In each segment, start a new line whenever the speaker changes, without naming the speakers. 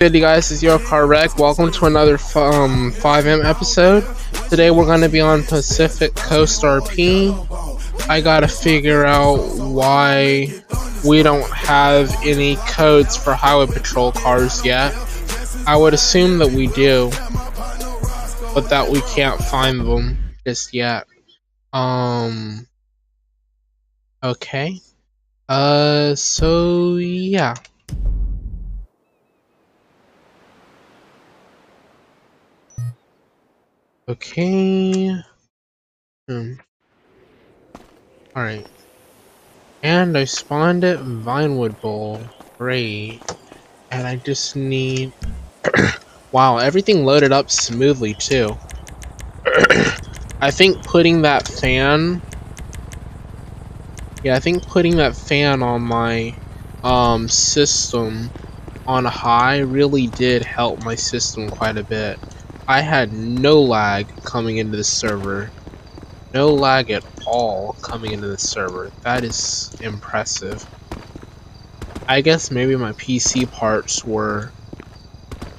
Good, guys, it's your car wreck. Welcome to another um FiveM episode. Today we're to be on Pacific Coast RP. I gotta figure out why we don't have any codes for highway patrol cars yet. I would assume that we do, but that we can't find them just yet. Um. Okay. Uh. So yeah. Okay. Hmm. Alright. And I spawned at Vinewood Bowl. Great. And I just need... wow, everything loaded up smoothly too. I think putting that fan... Yeah, I think putting that fan on my um, system on high really did help my system quite a bit. I had no lag coming into the server. No lag at all coming into the server. That is impressive. I guess maybe my PC parts were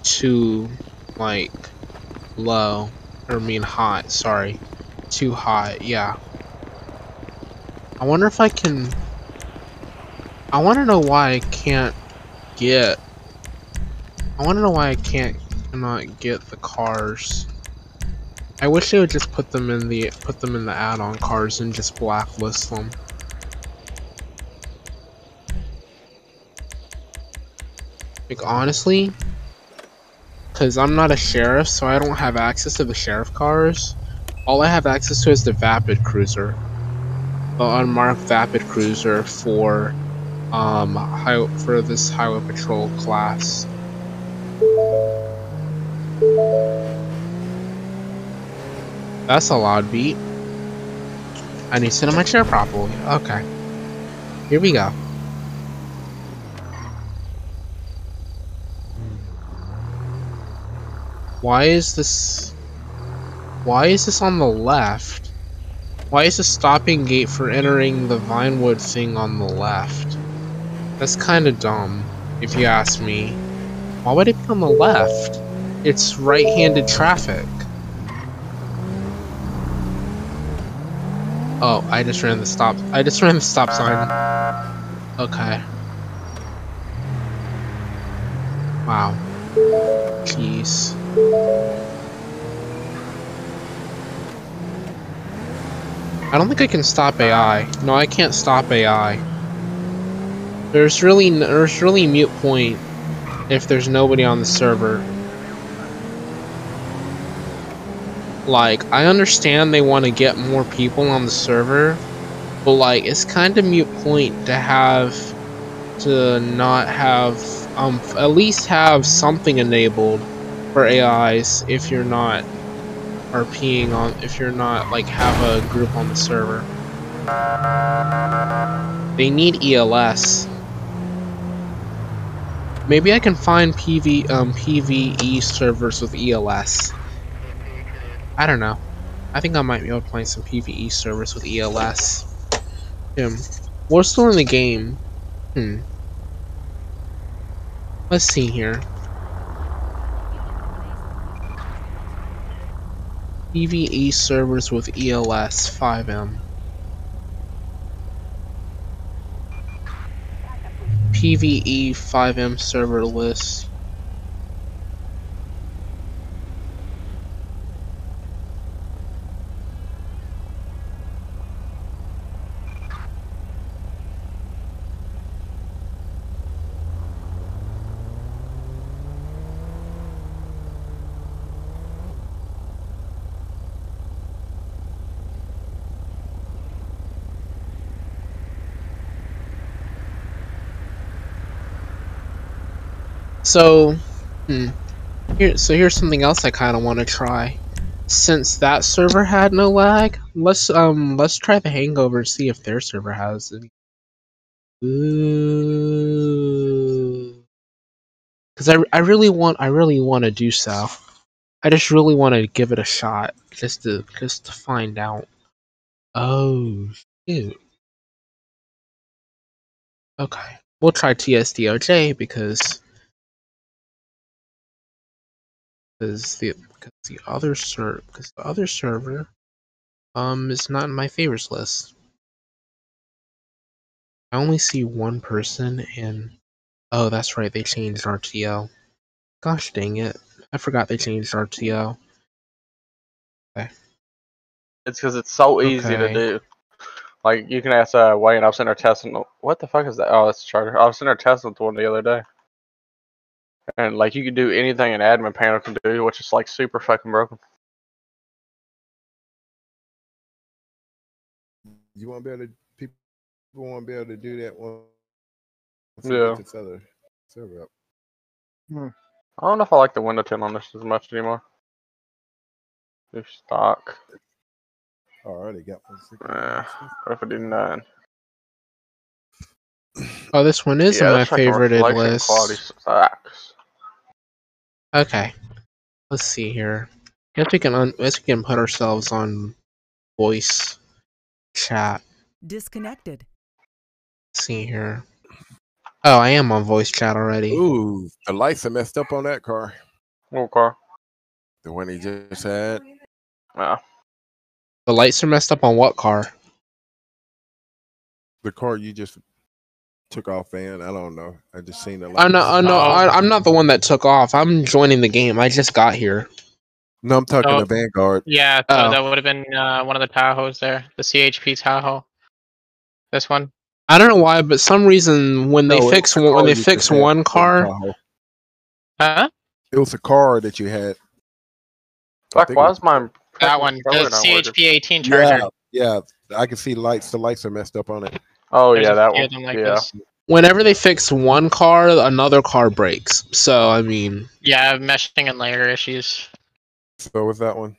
too, like, low. Or mean hot, sorry. Too hot, yeah. I wonder if I can... I want to know why I can't get... I want to know why I can't cannot get the cars. I wish they would just put them in the put them in the add-on cars and just blacklist them. Like honestly, because I'm not a sheriff, so I don't have access to the sheriff cars. All I have access to is the Vapid Cruiser, the unmarked Vapid Cruiser for um for this highway patrol class. That's a loud beat. I need to sit in my chair properly. Okay. Here we go. Why is this... Why is this on the left? Why is the stopping gate for entering the Vinewood thing on the left? That's kind of dumb, if you ask me. Why would it be on the left? It's right-handed traffic. Oh, I just ran the stop. I just ran the stop sign. Okay. Wow. Jeez. I don't think I can stop AI. No, I can't stop AI. There's really there's really mute point if there's nobody on the server. Like, I understand they want to get more people on the server, but like, it's kind of mute point to have to not have um at least have something enabled for AIs if you're not RPing on if you're not like have a group on the server. They need ELS. Maybe I can find PV um PVE servers with ELS. I don't know. I think I might be able to play some PvE servers with ELS. Hmm. We're still in the game. Hmm. Let's see here. PvE servers with ELS FiveM. PvE FiveM server list. So, hmm. Here, so here's something else I kind of want to try. Since that server had no lag, let's um let's try the Hangover and see if their server has any. Ooh. Cause I I really want I really want to do so. I just really want to give it a shot just to just to find out. Oh shoot. Okay, we'll try TSDOJ because because the because the other ser because the other server um is not in my favorites list. I only see one person and oh that's right they changed RTO. Gosh dang it. I forgot they changed RTO.
It's because it's so easy to do. Like you can ask uh, Wayne. I was in there testing. What the fuck is that? Oh, that's Charter. I was in testing with one the other day, and like you can do anything an admin panel can do, which is like super fucking broken.
You won't be able to. People won't be able to do that one.
Yeah.
This other server up. Hmm.
I don't know if I like the window tint on this as much anymore. Do stock.
Oh, I already got one.
Yeah. What if I do none?
Oh this one is
yeah,
my
that's like a
favorited
reflection
list.
Quality sucks.
Okay. Let's see here. I guess we can un- I guess we can put ourselves on voice chat.
Disconnected.
Let's see here. Oh, I am on voice chat already.
Ooh, the lights are messed up on that car.
What car?
The one he just had.
Yeah.
The lights are messed up on what car?
The car you just took off, van. I don't know. I just seen the lights.
Oh no, oh no,
Oh.
I, I'm not the one that took off. I'm joining the game. I just got here.
No, I'm talking
Oh.
the Vanguard.
Yeah, so
Oh.
that would have been uh, one of the Tahoes there, the CHP Tahoe. This one.
I don't know why, but some reason when they
No,
fix one, when they fix one car,
Huh?
It was a car that you had. I
Fuck,
think
why
it
is my
That one, the
controller not working?
CHP 18 charger.
Yeah, yeah. I can see lights. The lights are messed up on it.
Oh
There's
yeah, that one.
like
yeah.
this.
whenever they fix one car, another car breaks. So I mean,
Yeah, meshing and layer issues.
So with that one?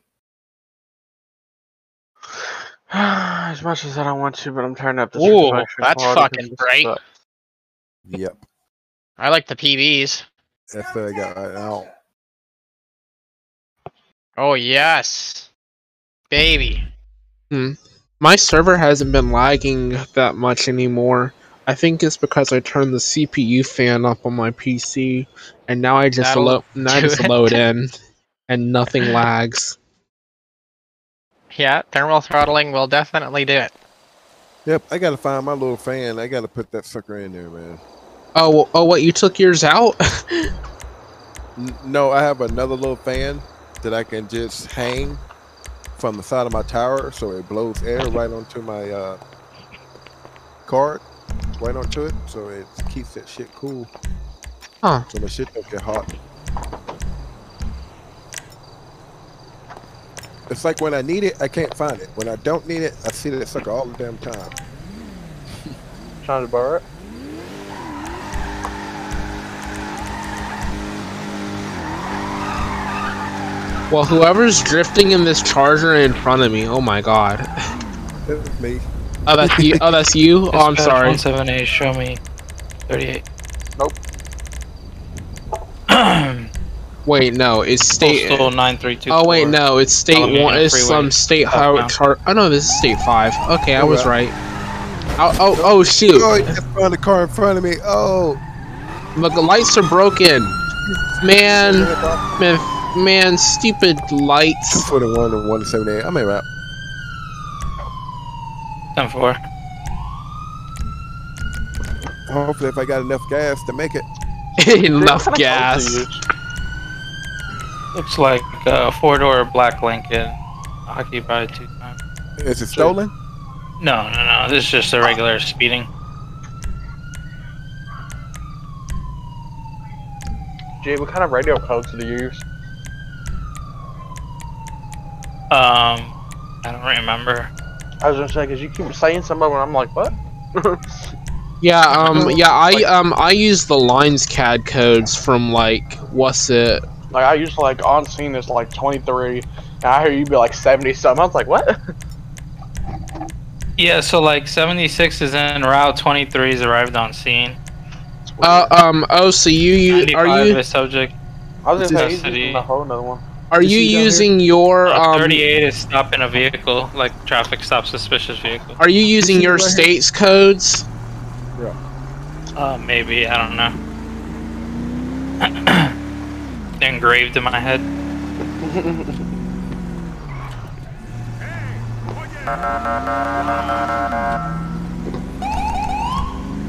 as much as I don't want to, but I'm turning up this
Ooh, that's fucking
this
bright.
sucks.
Yep.
I like the PBs.
That's what I got right now.
Oh yes, baby. Hmm.
My server hasn't been lagging that much anymore. I think it's because I turned the CPU fan up on my PC, and now I just lo- now I just load in, and nothing lags.
Yeah, thermal throttling will definitely do it.
Yep, I gotta find my little fan. I gotta put that sucker in there, man.
Oh, well- oh, what you took yours out?
N- no, I have another little fan that I can just hang from the side of my tower, so it blows air right onto my uh, card, right onto it, so it keeps that shit cool.
Huh.
So my shit don't get hot. It's like when I need it, I can't find it. When I don't need it, I see that sucker all the damn time.
Trying to borrow it.
Well, whoever's drifting in this charger in front of me. Oh my god.
Oh, that's me.
Oh, that's you. Oh, that's you. Oh, I'm sorry.
One seven eight. Show me thirty-eight.
Nope.
Wait, no, it's state.
Postal nine three two.
Oh wait, no, it's state
Alameda
one. It's
Freeway,
some state
southbound.
highway chart. Oh no, this is state five. Okay, I
Oh,
was right. Oh, oh, oh shoot!
Oh, you just found the car in front of me. Oh,
Look, the lights are broken. Man, man, man, stupid lights.
241 and 178. I'm about.
Ten four.
Hopefully, if I got enough gas to make it.
Enough
What kind of
gas.
phones do you use?
Looks like a four door black Lincoln, occupied two times.
Is it stolen?
No, no, no. This is just a regular speeding.
Gee, what kind of radio codes do you use?
Um, I don't remember.
I was gonna say because you keep saying some of them, and I'm like, what?
Yeah, um, yeah, I um, I use the lines CAD codes from like what's it?
like I used to like on scene is like 23, and I hear you be like 70 something. I was like, what?
Yeah, so like seventy six is in route. Twenty three is arrived on scene.
Uh, um, oh, so you, you are you
is subject.
I was
It's
gonna
in
say
the
he's using
city.
a whole another one.
Are
You
you
here?
using your
Uh,
um?
Thirty eight is stop in a vehicle, like traffic stop suspicious vehicle.
Are you using your
right here?
state's codes?
Uh, maybe I don't know. They're engraved in my head.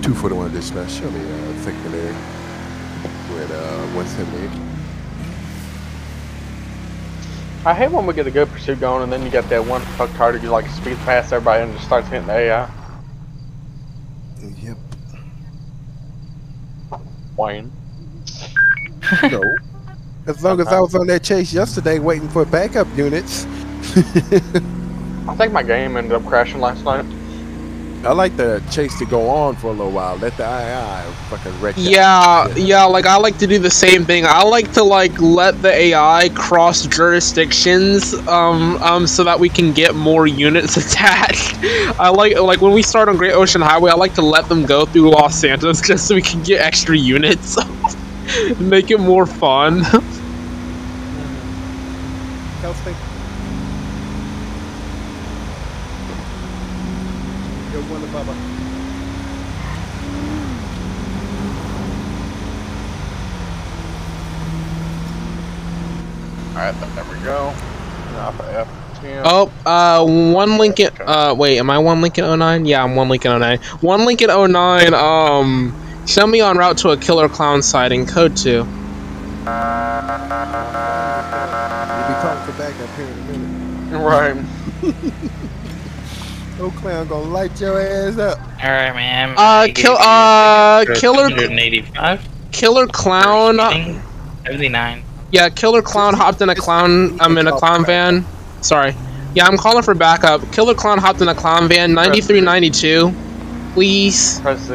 Two for one dispatch. Show me uh, thick there with uh 178.
I hate when we get a good pursuit going and then you got that one fuck target you like speeds past everybody and just starts hitting the AI.
Yep.
Wayne.
No. As long as I was on that chase yesterday waiting for backup units.
I think my game ended up crashing last night.
I like the chase to go on for a little while. Let the AI fucking wreck. that.
Yeah, yeah, like I like to do the same thing. I like to like let the AI cross jurisdictions, um, um, so that we can get more units attached. I like like when we start on Great Ocean Highway, I like to let them go through Los Santos just so we can get extra units, make it more fun.
Yo, one Bubba.
Alright, there we go. Now for F10.
Oh, uh, one Lincoln. Uh, wait, am I one Lincoln 09? Yeah, I'm one Lincoln 09. One Lincoln 09. Um, show me on route to a killer clown sighting. Code two.
You'll be calling for backup here in a minute.
Right.
Oh, clown gonna light your ass up.
All right, man.
Uh,
I
kill- uh, killer-
185.
Killer clown.
Speeding, 79.
Yeah, Killer Clown hopped in a clown. I'm in a clown van. Sorry. Yeah, I'm calling for backup. Killer Clown hopped in a clown van. 9392. Please.
Press Z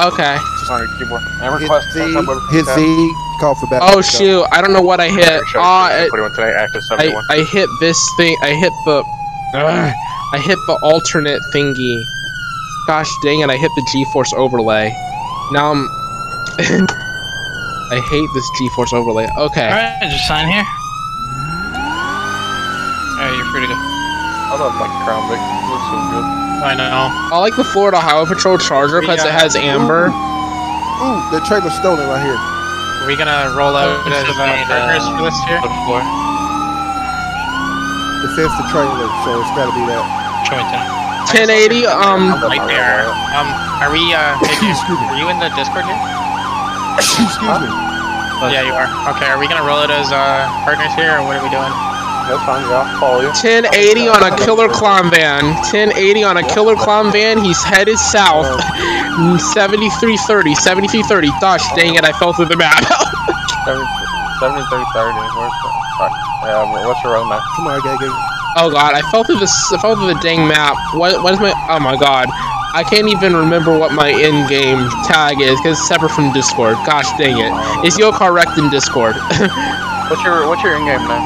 Okay.
just on your keyboard. And
Hit
request
Z,
sometime
hit
the
Z, call for backup.
Oh shoot! I don't know what I hit. Ah,
41
I I hit this thing. I hit the. Ugh, I hit the alternate thingy. Gosh dang it! I hit the G-force overlay. Now I'm. I hate this G-force overlay. Okay.
Alright, just sign here. Alright, you're free to go.
I love like Crown Vic. Looks so good.
I know.
I like the Florida Highway Patrol Charger because it has amber.
Ooh, the trailer's stolen right here.
Are we gonna roll out
This
as
is
uh,
uh,
for this here?
Look for.
It says the trailer, so it's gotta be that.
Show me 10.
1080. Um.
Right there. Um, are we, uh,
Excuse me.
are you in the Discord here?
Excuse me.
Yeah, you are. Okay, are we gonna roll it as, uh, partners here, or what are we doing?
That's fine, yeah, I'll follow you.
1080 on a killer clown van. 1080 on a killer clown van. He's headed south. 7330. 7330. Gosh dang it! I fell through the map.
70, 7330. Where's the. Fuck. Yeah, what's your roadmap?
Come on, Gay Gay.
Oh god! I fell through this. I fell through the dang map. What? What is my? Oh my god! I can't even remember what my in-game tag is because it's separate from Discord. Gosh dang it! Is Yo correct in Discord?
What's your What's your in-game name?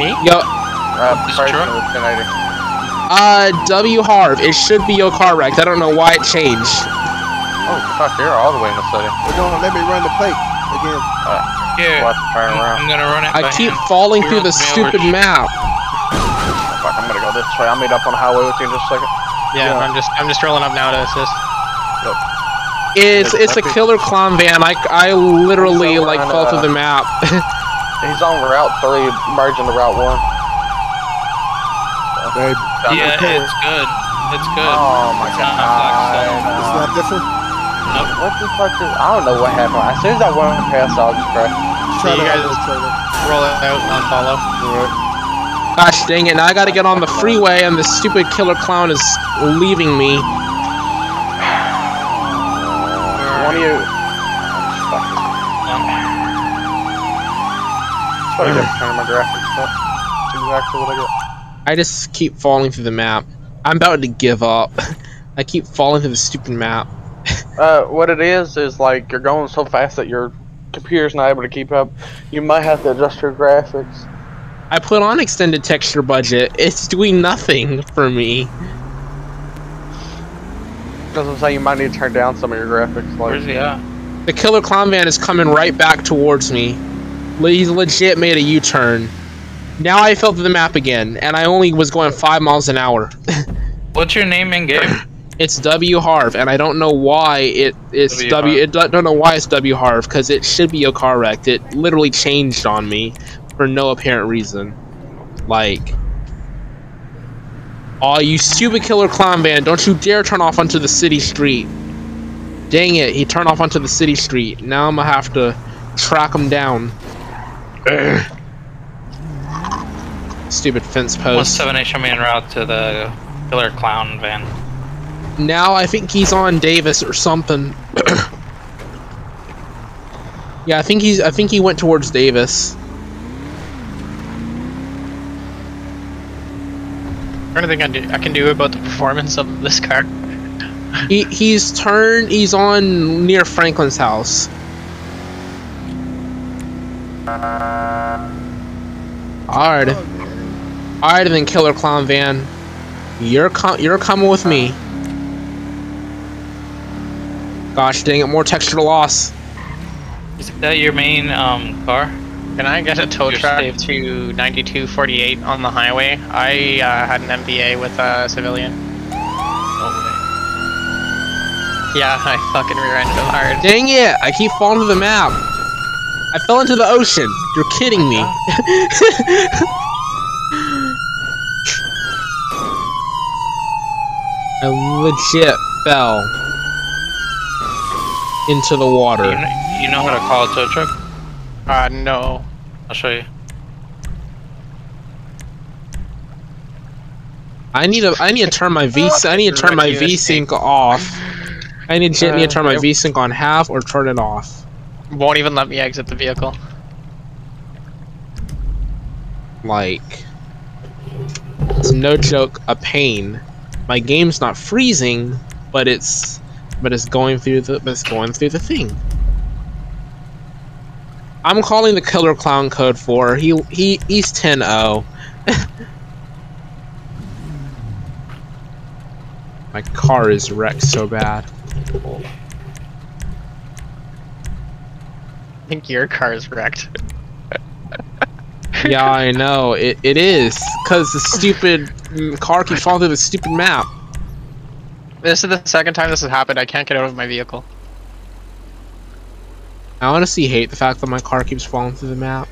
Me?
Yo,
Uh,
This
price
truck?
of 1080.
uh, W Harv. It should be Yo correct. I don't know why it changed.
Oh, fuck, you're all the way in the city.
We're gonna let me run the plate again.
Here.
We'll have to turn
I'm. I'm gonna run it.
I keep
hand.
falling
You're
through the
the
stupid
mailers.
map.
Fuck, I'm gonna go this way. I'll meet up on the highway with you in just a second.
Yeah,
Yeah.
I'm just, I'm just rolling up now to assist. Yep.
It's it's a killer clown van. I, I literally like
on,
fell
uh,
through the map.
He's on Route 3, merging to Route 1.
Babe,
Yeah,
there.
it's good. It's good.
Oh my
It's not
god.
it's not this one.
What the fuck is. I don't know what happened. As soon as I went past, I just crashed.
Try
you
the
guys-
other trailer.
Roll it out on follow.
Gosh dang it! Now I gotta get on the freeway, and this stupid killer clown is leaving me.
One of you. Fuck. It's probably good turn my graphics up. That's exactly what I get.
I just keep falling through the map. I'm about to give up. I keep falling through the stupid map.
Uh, what it is is like you're going so fast that your computer's not able to keep up. You might have to adjust your graphics.
I put on extended texture budget. It's doing nothing for me.
Doesn't say you might need to turn down some of your graphics.
Where's
Like,
he at?
The killer clown van is coming right back towards me. Le- He's legit made a U-turn. Now I fell through the map again, and I only was going five miles an hour.
What's your name in game?
It's W Harv, and I don't know why it it's
W
W.
Harv.
it, don't know why it's W Harv because it should be a car wreck. It literally changed on me, for no apparent reason. Like, oh, you stupid killer clown van! Don't you dare turn off onto the city street! Dang it, he turned off onto the city street. Now I'm gonna have to track him down. Ugh. Stupid fence post.
178 show me en route to the killer clown van.
Now I think he's on Davis or something. yeah, I think he's. I think he went towards Davis.
Anything I, do, I can do about the performance of this car?
He he's turned. He's on near Franklin's house. Alright, alright then, Killer Clown Van. You're com- you're coming with me. Gosh dang it! More texture loss.
Is that your main um, car?
Can I get a tow
You're
truck
safe.
to 9248 on the highway? I uh, had an MVA with a civilian. Yeah, I fucking rear-ended him hard.
Dang it! I keep falling to the map. I fell into the ocean. You're kidding me. I legit fell into the water.
You know, you know how to call a tow truck?
Uh, no.
I'll show you.
I need to. I need to turn my V. I need to turn my V sync off. I need to, need to turn my
Uh,
V sync on half or turn it off.
Won't even let me exit the vehicle.
Like, it's no joke, a pain. My game's not freezing, but it's, but it's going through the, but it's going through the thing. I'm calling the Killer Clown code for he he he's 10-0. My car is wrecked so bad.
I think your car is wrecked.
yeah, I know. It, it is. Because the stupid car keeps falling through the stupid map.
This is the second time this has happened. I can't get out of my vehicle.
I honestly hate the fact that my car keeps falling through the map.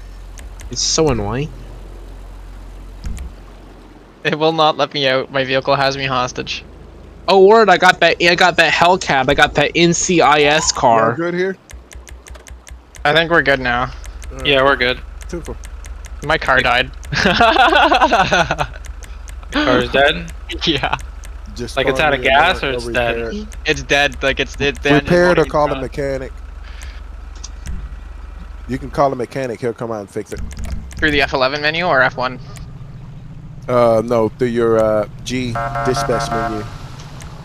It's so annoying.
It will not let me out. My vehicle has me hostage.
Oh word, I got that I got that Hellcat, I got that NCIS
Y'all
car.
good here?
I think we're good now.
Uh, yeah, we're good.
Super.
My car died.
Car's dead.
yeah,
Just
Like it's out of gas or it's dead?
repair it.
it's dead. Like it's it's dead.
Repair it or call a
a
mechanic. You can call a mechanic. He'll come out and fix it.
through the F11 menu or F1.
Uh, no, through your uh, G dispatch menu.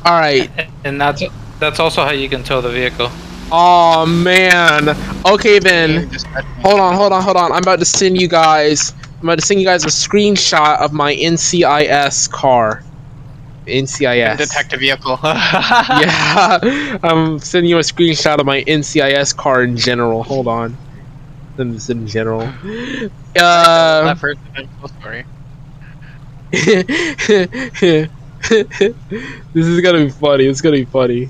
Alright.
And that's that's also how you can tow the vehicle.
Oh man. Okay then. Hold on, hold on, hold on. I'm about to send you guys I'm about to send you guys a screenshot of my NCIS car. NCIS.
Detect a vehicle.
yeah, I'm sending you a screenshot of my NCIS car in general. Hold on. Send this in general. Uh,
That first vehicle story.
this is gonna be funny. It's gonna be funny.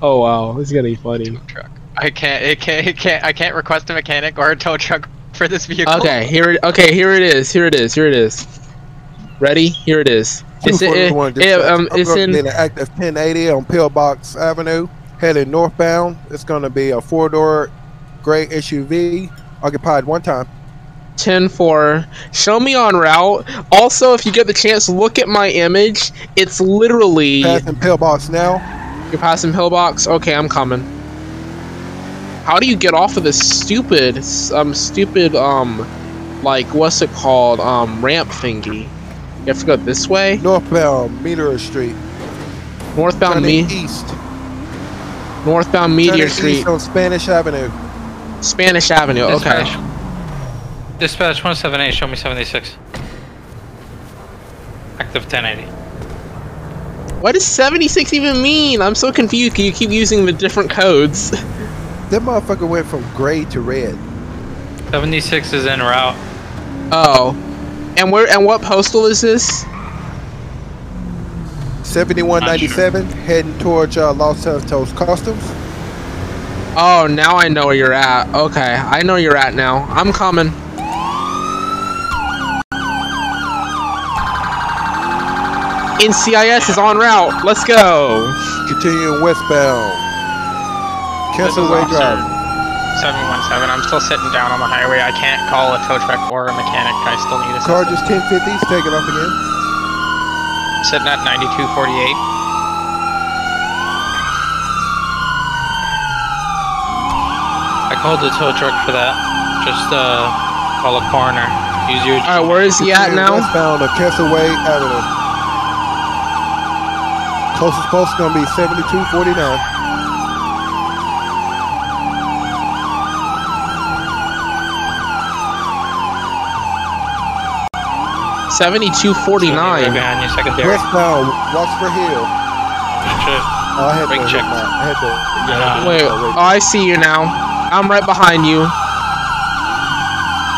Oh wow, this is gonna be funny.
Truck. I can't. It can't. It can't. I can't request a mechanic or a tow truck for this vehicle.
Okay, here. It, okay, here it is. Here it is. Here it is. Ready? Here it is. It's, it,
241
it, um, it's
gonna
in.
be an active 1080 on Pillbox Avenue, heading northbound. It's gonna be a four-door gray SUV, occupied one time.
10 4 show me on route also if you get the chance look at my image it's literally
Passing Pillbox now.
you're passing pillbox okay i'm coming how do you get off of this stupid um stupid um like what's it called um ramp thingy you have to go this way
Northbound Meteor Street.
northbound me
east.
northbound meteor
Turning
street
east on Spanish Avenue.
Spanish avenue okay
Dispatch. Dispatch 178, show me 76. Active 1080.
what does 76 even mean i'm so confused 'cause you keep using the different codes
That motherfucker went from gray to red.
76 is en route.
oh and where and what postal is this
7197 heading towards uh, Los Santos Customs.
Oh, now I know where you're at. Okay, I know you're at now. I'm coming. NCIS is on route. Let's go.
Continuing westbound. Castaway Drive.
717. I'm still sitting down on the highway. I can't call a tow truck or a mechanic. I still need
a
Car
just 1050. He's taking off again.
Sitting at 9248.
I called the tow truck for that. Just uh, call a coroner. Use your.
All right, where is he at
Continuing
now?
Westbound of Castaway Avenue. Closest post is gonna be 7249.
Seventy-two
Right behind you, secondary.
Westbound, Rockford Hill.
Shit.
Oh, I had
Brake
to
check.
I had to. Yeah,
Wait, oh, I see you now. I'm right behind you.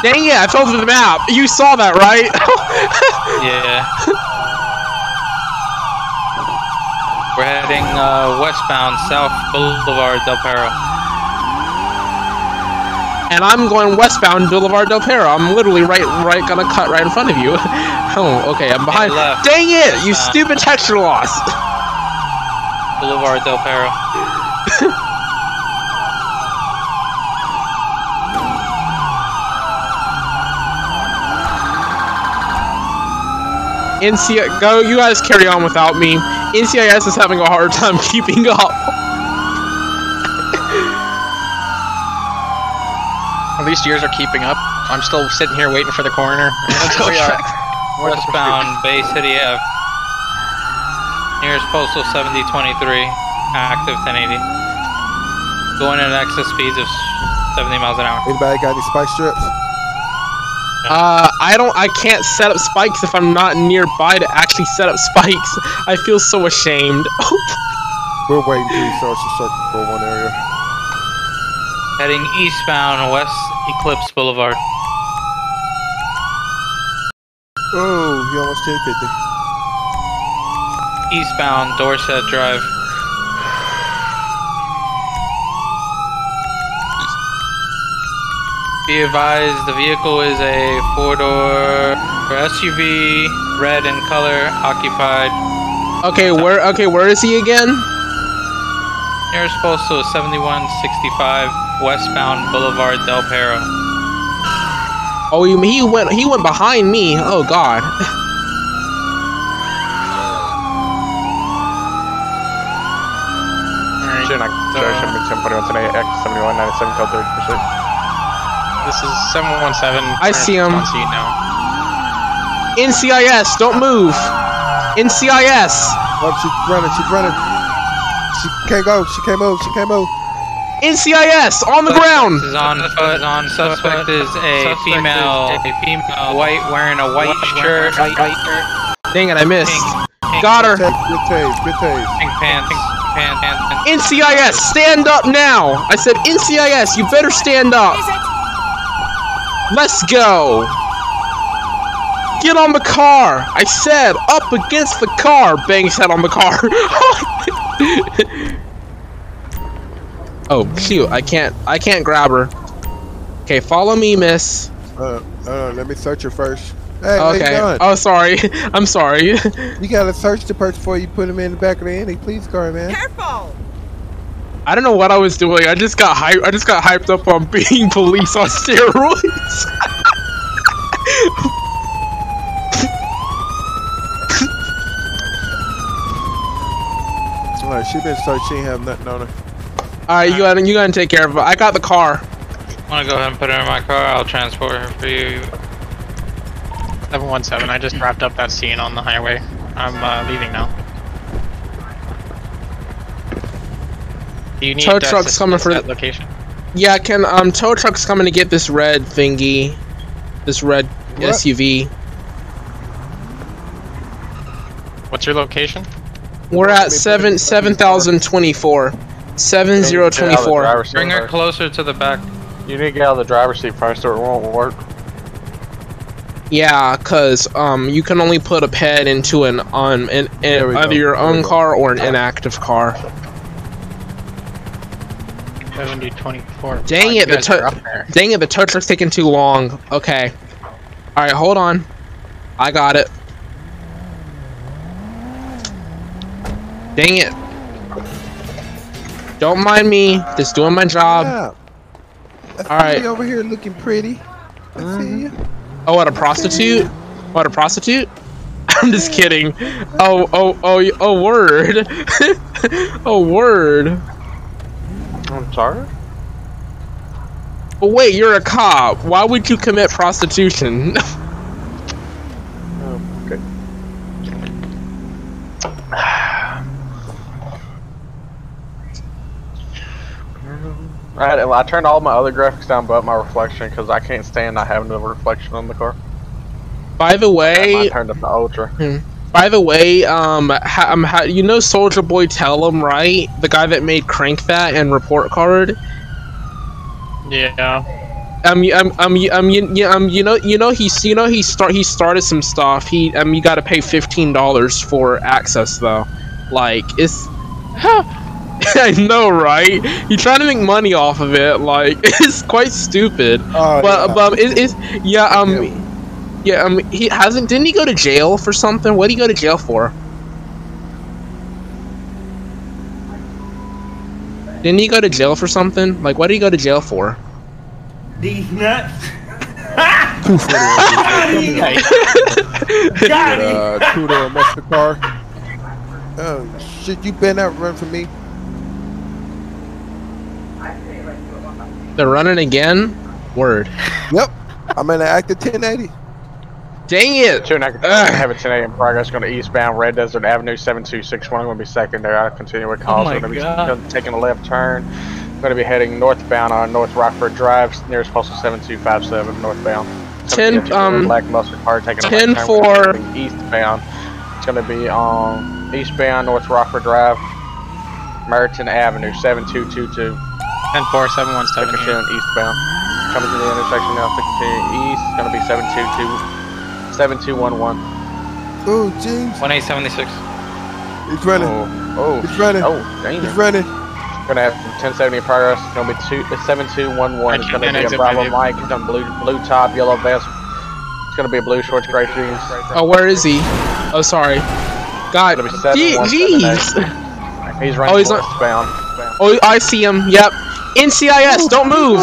Dang it! I fell through the map. You saw that, right?
Yeah. We're heading uh, westbound, South Boulevard, Del Perro.
and I'm going westbound Boulevard Del Perro. I'm literally right, right, gonna cut right in front of you. oh, okay, I'm behind. Dang it! You
Uh,
stupid texture loss.
Boulevard, Del Perro.
NCIS, go. You guys carry on without me. NCIS is having a hard time keeping up.
At least yours are keeping up. I'm still sitting here waiting for the coroner.
Westbound, Bay City Ave. Nearest postal 7023. Active 1080. Going at excess speeds of 70 miles an hour.
Anybody got any spike strips?
Uh, I don't. I can't set up spikes if I'm not nearby to actually set up spikes. I feel so ashamed.
We're waiting till he starts to circle for one area.
Heading eastbound, West Eclipse Boulevard.
Oh, he almost 1050.
Eastbound, Dorset Drive. Be advised, the vehicle is a four-door SUV, red in color, occupied.
okay, where? Okay, where is he again?
Nearest postal is 7165, westbound Boulevard Del Perro.
Oh, he, he went. He went behind me. Oh God.
Alright,
Shit, I sure should be 1041 today. X 71 97 code 30 pursuit.
This is 717.
I see him.
On scene now.
NCIS, don't move. NCIS.
Oh, she's running, she's running. She can't go, she can't move, she can't move.
NCIS on the ground.
Is on foot. On suspect is a female, a female, white wearing a white shirt, white shirt,
Dang it, I missed.
pink,
Got her.
Good tase, good tase.
pink pants, pants, pants.
NCIS, stand up now. I said NCIS, you better stand up. Let's go. Get on the car. I said up against the car. Bang his head on the car. oh shoot, I can't I can't grab her. Okay, follow me, miss.
Uh, uh, let me search her first. Hey, what you
Okay. Oh sorry. I'm sorry.
You gotta search the person before you put him in the back of the any Please, car, man.
Careful!
I don't know what I was doing. I just got hyped. I just got hyped up on being police on steroids.
Alright, she been searched, she ain't have nothing on her.
All right, you gotta you gotta take care of her. I got the car.
I want to go ahead and put her in my car? I'll transport her for you.
717. I just wrapped up that scene on the highway. I'm uh, leaving now. Do you need
Tow truck's coming for
that
the-
location?
Yeah, can um tow truck's coming to get this red thingy, this red
What?
SUV.
What's your location?
We're at
me put it
seven
in the
seven
car.
thousand twenty four, seven zero twenty four.
Bring her closer to the back.
You need to get out of the driver's seat first or it won't work.
Yeah, cause um you can only put a ped into an um in,
There
in
we
either
go,
your own car or an inactive car.
7024.
Dang
Oh,
it,
you
the
guys
tow-
are up there.
Dang it, the tow truck's taking too long. Okay. All right, hold on. I got it. Dang it. Don't mind me. Just doing my job.
Yeah. I
all right.
over here looking pretty. I see mm-hmm. you.
Oh, what a prostitute? What a prostitute? I'm just kidding. Oh, oh, oh, y- oh, word. oh, word.
I'm sorry.
But wait, you're a cop. Why would you commit prostitution?
Oh, okay. I, had, I turned all my other graphics down but my reflection because I can't stand not having the reflection on the car.
By the way,
I
way,
turned up the ultra. Hmm.
By the way, um, ha, um ha, you know Soulja Boy Tell 'Em, right? The guy that made Crank That and Report Card.
Yeah.
Um, you- um, um, you- um, you, you, um, you know, you know, he's, you know, he start, he started some stuff. He, um, you got to pay fifteen dollars for access, though. Like, it's, I know, right? You're trying to make money off of it. Like, it's quite stupid.
Oh,
but,
yeah.
but it, it's, yeah, um, yeah, um, he hasn't. Didn't he go to jail for something? What did he go to jail for? Didn't he go to jail for something? Like, what did he go to jail for?
These nuts.
Two forty
Got him.
uh, two door muscle car. Oh shit! You better not run from me.
They're running again. Word.
Yep. I'm in the active 1080.
Dang it!
Two and I
Ugh.
have a 10 a.m. progress going to eastbound Red Desert Avenue 7261. I'm going to be secondary. I'll continue with calls.
Oh my
going to be
God.
taking a left turn. I'm going to be heading northbound on North Rockford Drive, nearest postal 7257 northbound. It's gonna be
Ten,
a
um,
black muscle car taking a
ten
right turn. We're
for-
heading eastbound. It's going to be on eastbound North Rockford Drive, Merton Avenue 7222.
10 4 7 1 7
eastbound. Coming to the intersection now. To continue east, it's going to be 722 7211.
Oh, James.
1876.
He's running.
Oh, oh,
He's running.
oh, damn.
He's running.
Gonna have 1070 in progress. It's gonna be two, it's 7211. It's gonna be a
exit
Bravo Mike. It's on blue, blue top, yellow vest. It's gonna be a blue shorts, gray shoes.
Oh, where is he? Oh, sorry. God,
It'll be seven,
Gee-
one, seven,
jeez.
He's running
Oh, he's on-
westbound.
Oh, I see him. Yep. NCIS, don't move.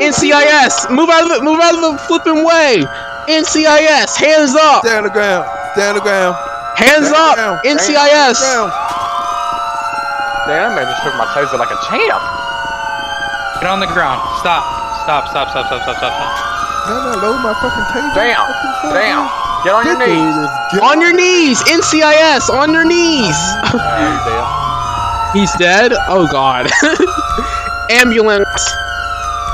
NCIS, move out of the move out of the flipping way. NCIS, hands up,
Stay on the ground. Stay on the ground.
hands
Stay
up.
ground.
NCIS.
Stay on the ground.
Damn, that man just took my taser like a champ.
Get on the ground. Stop. Stop, stop, stop, stop, stop, stop, stop.
No, no, load my fucking taser.
Damn,
Fucking
damn. Get on your
This
knees.
dude.
On your knees, NCIS, on your knees.
Ah,
He's dead. Oh God. Ambulance.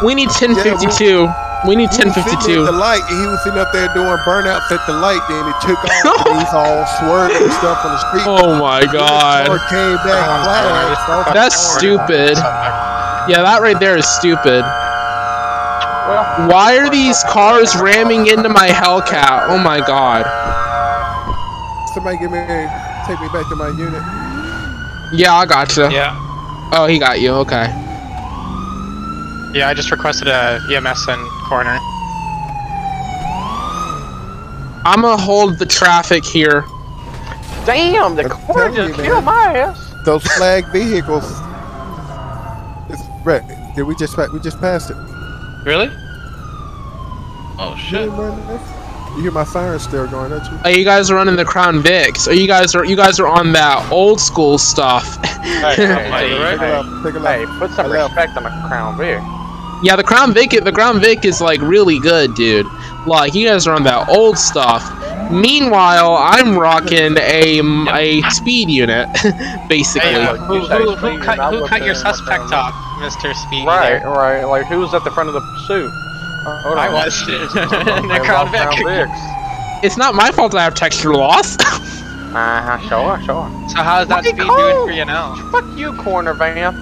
We need 1052. We need
He was
1052.
the light, and he was sitting up there doing burnouts at the light. Then he took off, and he's all swerving and stuff on the street.
Oh my God.
came back oh, flat.
That's stupid. Yeah, that right there is stupid.
Well,
Why are these cars ramming into my Hellcat? Oh my god.
Somebody give me, take me back to my unit.
Yeah, I gotcha.
Yeah.
Oh, he got you. Okay.
Yeah, I just requested a EMS and coroner.
I'm gonna hold the traffic here.
damn, the
I'm
corner just
you,
killed my ass.
Those flag vehicles. It's right. Did we just we just passed it?
Really? Oh
You
shit.
ain't running this? You hear my siren still going, don't you?
Oh, you guys are running the Crown Vics. Or you guys are you guys are on that old school stuff.
Hey, hey, hey,
Take a
hey,
left. Take
hey, put some
I left.
respect on the Crown Vic.
Yeah, the Crown Vic the Crown Vic is like really good, dude. Like you guys are on that old stuff. Meanwhile, I'm rocking a a speed unit, basically.
Hey, uh,
You
who, who, who, cut, who cut your suspect
the-
off, Mr. Speed?
Right,
there?
right. Like, who was at the front of the suit? Hold
I
on.
was. the
Hey,
Crown
Crown
Vic.
Vics.
It's not my fault I have texture loss.
Uh-huh, sure, sure.
So how's that
Hey,
speed doing for you now?
Fuck you, corner van.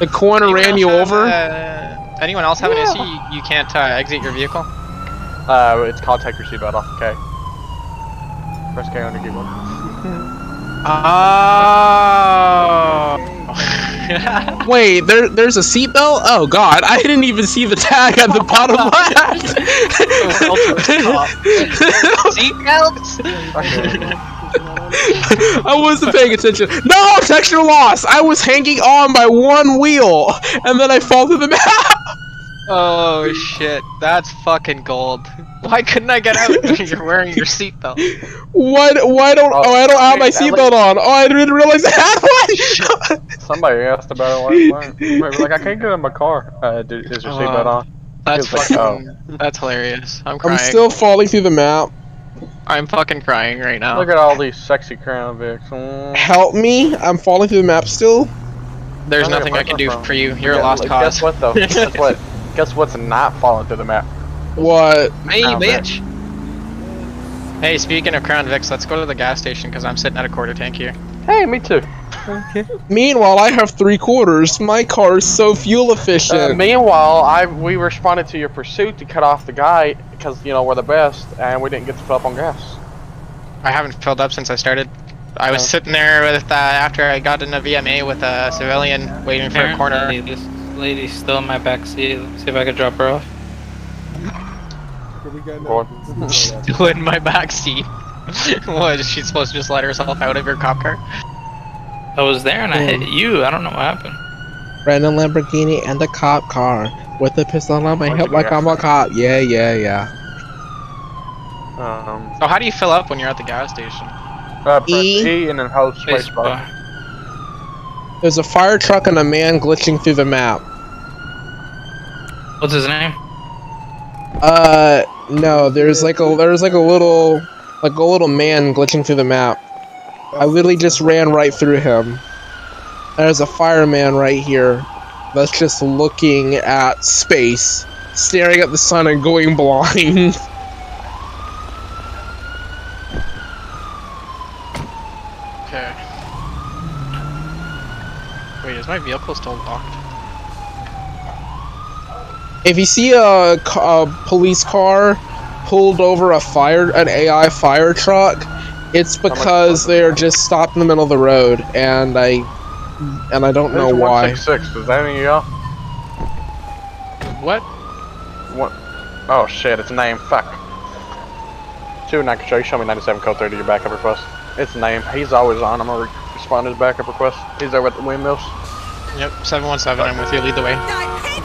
the corner
Anyone
ran
else
you
have,
over.
Uh, anyone else have an issue? You, you can't uh, exit your vehicle?
Uh, it's contact take your seatbelt off, okay? Press K on your keyboard.
Oh.
Wait, there, there's a seatbelt? Oh god, I didn't even see the tag at the bottom left.
Seatbelts?
Okay.
I wasn't paying attention. No, texture loss. I was hanging on by one wheel, and then I fall through the map.
Oh shit, that's fucking gold. Why couldn't I get out? You're wearing your seatbelt.
Why? Why don't?
Oh,
Oh, I don't have my seatbelt on. Oh, I didn't realize I had one.
Somebody asked about it last night. Like, I can't get in my car. Uh, dude, is your
Uh,
seatbelt on?
That's
Feels like-
fucking. That's hilarious. I'm crying.
I'm still falling through the map.
I'm fucking crying right now.
Look at all these sexy Crown Vics. Mm.
Help me! I'm falling through the map still.
There's
Where
nothing I can do
from?
for you. You're a lost
like,
cause.
Guess what though? guess what? Guess what's not falling through the map?
What?
Hey,
Crown Vic.
bitch. Hey, speaking of Crown Vics, let's go to the gas station because I'm sitting at a quarter tank here.
Hey, me too.
Meanwhile, I have three quarters. My car is so fuel
Uh,
efficient.
meanwhile, I we responded to your pursuit to cut off the guy because you know we're the best, and we didn't get to fill up on gas.
I haven't filled up since I started. I was
Oh.
sitting there with uh, after I got in a VMA with a civilian waiting for a corner.
This lady's still in my back seat. Let's see if I can drop her off.
Lord.
Still in my back seat. what is she supposed to just let herself out of your cop car?
I was there and I hit you. I don't know what happened.
Random Lamborghini and a cop car with a pistol on my
Where'd
hip
you
like? I'm a cop. Yeah, yeah, yeah.
Um,
So how do you fill up when you're at the gas station?
uh, press
E?
E and then hold space
Space
bar.
bar.
There's a fire truck and a man glitching through the map.
What's his name?
Uh, no, there's like a there's like a little like a little man glitching through the map. I literally just ran right through him. There's a fireman right here that's just looking at space, staring at the sun and going blind.
Okay. Wait, is my vehicle still locked?
if you see a, a police car pulled over a fire an AI fire truck, it's because they're just stopped in the middle of the road, and I and I don't know
Who's
why.
166? Is that any of y'all?
What?
What? Oh shit, it's name. Fuck. Two and I can show you. Show me 97 code 30 your backup request. It's name. He's always on. I'm gonna respond to his backup request. He's over at the windmills.
Yep, 717, I'm with you, lead the way.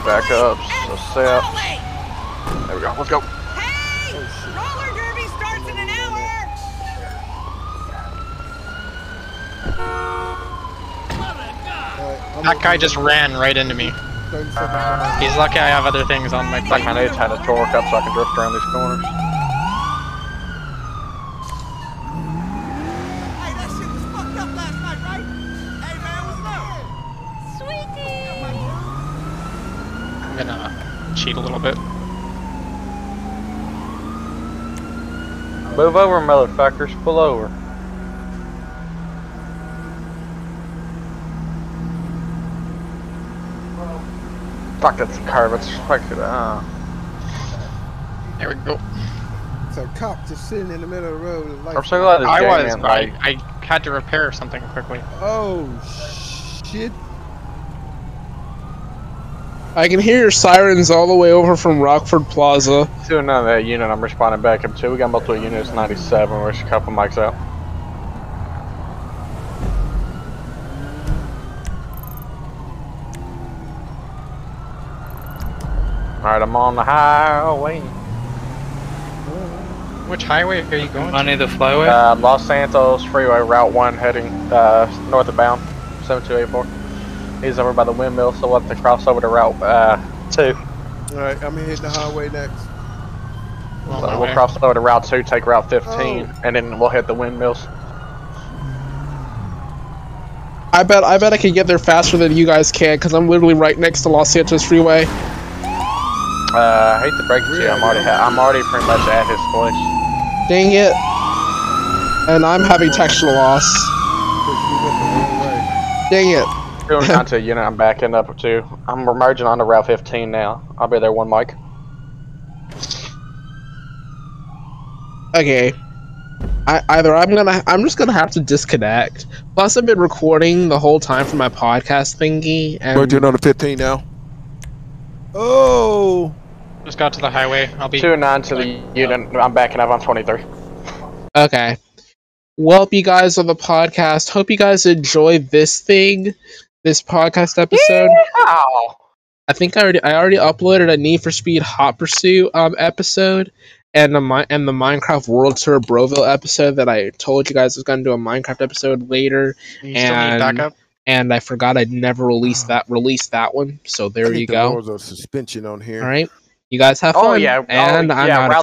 Backups. Set. There we go. Let's go.
Hey! Roller derby starts in an hour!
That guy just ran right into me. He's lucky I have other things on my
Like
plate.
my nade's had a torque up so I can drift around these corners.
Hey, that shit was fucked up last night, right? Hey, man, what's up? Sweetie!
I'm gonna cheat a little bit.
Move over, motherfuckers. Pull over. Fuck, that's a curve. It's fuck it. Uh,
There we go.
It's a cop just sitting in the middle of the road. with a
I'm so glad this
I was,
man
but I. I had to repair something quickly.
Oh shit!
I can hear sirens all the way over from Rockford Plaza.
To another unit, I'm responding back up to. We got multiple units, 97. We're just a couple mics out. Alright, I'm on the highway.
Which highway are you going to?
Money the flyway.
Uh, Los Santos Freeway, Route 1, heading uh, north of bound, 7284. He's over by the windmill, so we'll have to cross over to Route uh, 2.
All right, I'm hitting the highway next.
So
my
we'll
way.
cross over to Route 2, take Route 15,
Oh.
and then we'll hit the windmills.
I bet I bet I can get there faster than you guys can because I'm literally right next to Los Santos Freeway.
Uh, I hate to break it to you, I'm already, ha- I'm already pretty much at his place.
Dang it! And I'm having texture loss.
Push me up the wrong way.
Dang it!
Going down to a unit, I'm backing up to. I'm merging onto Route 15 now. I'll be there one mic.
Okay. I, either I'm gonna I'm just gonna have to disconnect. Plus I've been recording the whole time for my podcast thingy and
Merging on the 15 now. Oh,
Just got to the highway. I'll be.
Two and nine to the unit. I'm backing up. I'm 23.
Okay. Well, you guys on the podcast. Hope you guys enjoy this thing, this podcast episode.
Ow.
I think I already I already uploaded a Need for Speed Hot Pursuit um episode and the Mi- and the Minecraft World Tour Broville episode that I told you guys I was gonna do a Minecraft episode later,
You still need
And-
backup?
And I forgot I'd never released that released that one. So
I
there you
the
go.
Lords a suspension on here.
All right, you guys have oh, fun.
Oh yeah. oh,
and I'm
yeah.
out of